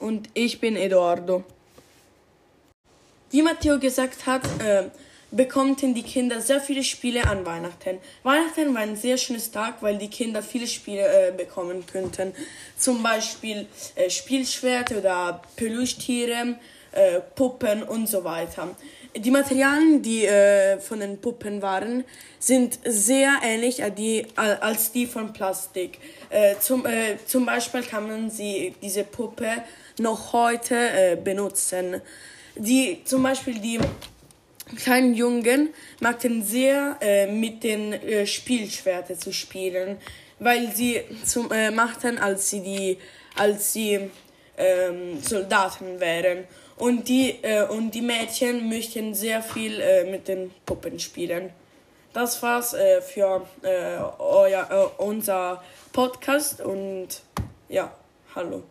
und ich bin Eduardo. Wie Matteo gesagt hat, äh, bekommen die Kinder sehr viele Spiele an Weihnachten. Weihnachten war ein sehr schönes Tag, weil die Kinder viele Spiele äh, bekommen könnten. Zum Beispiel äh, Spielschwerte oder Peluchtiere, äh, Puppen und so weiter. Die Materialien, die äh, von den Puppen waren, sind sehr ähnlich als die, als die von Plastik. Äh, zum, äh, zum Beispiel kann man sie, diese Puppe noch heute äh, benutzen. Die, zum Beispiel die kleinen Jungen magten sehr äh, mit den äh, Spielschwerten zu spielen, weil sie zum, äh, machten, als sie die, als sie ähm, Soldaten wären. Und die, äh, und die Mädchen möchten sehr viel äh, mit den Puppen spielen. Das war's äh, für euer, unser Podcast und ja, hallo.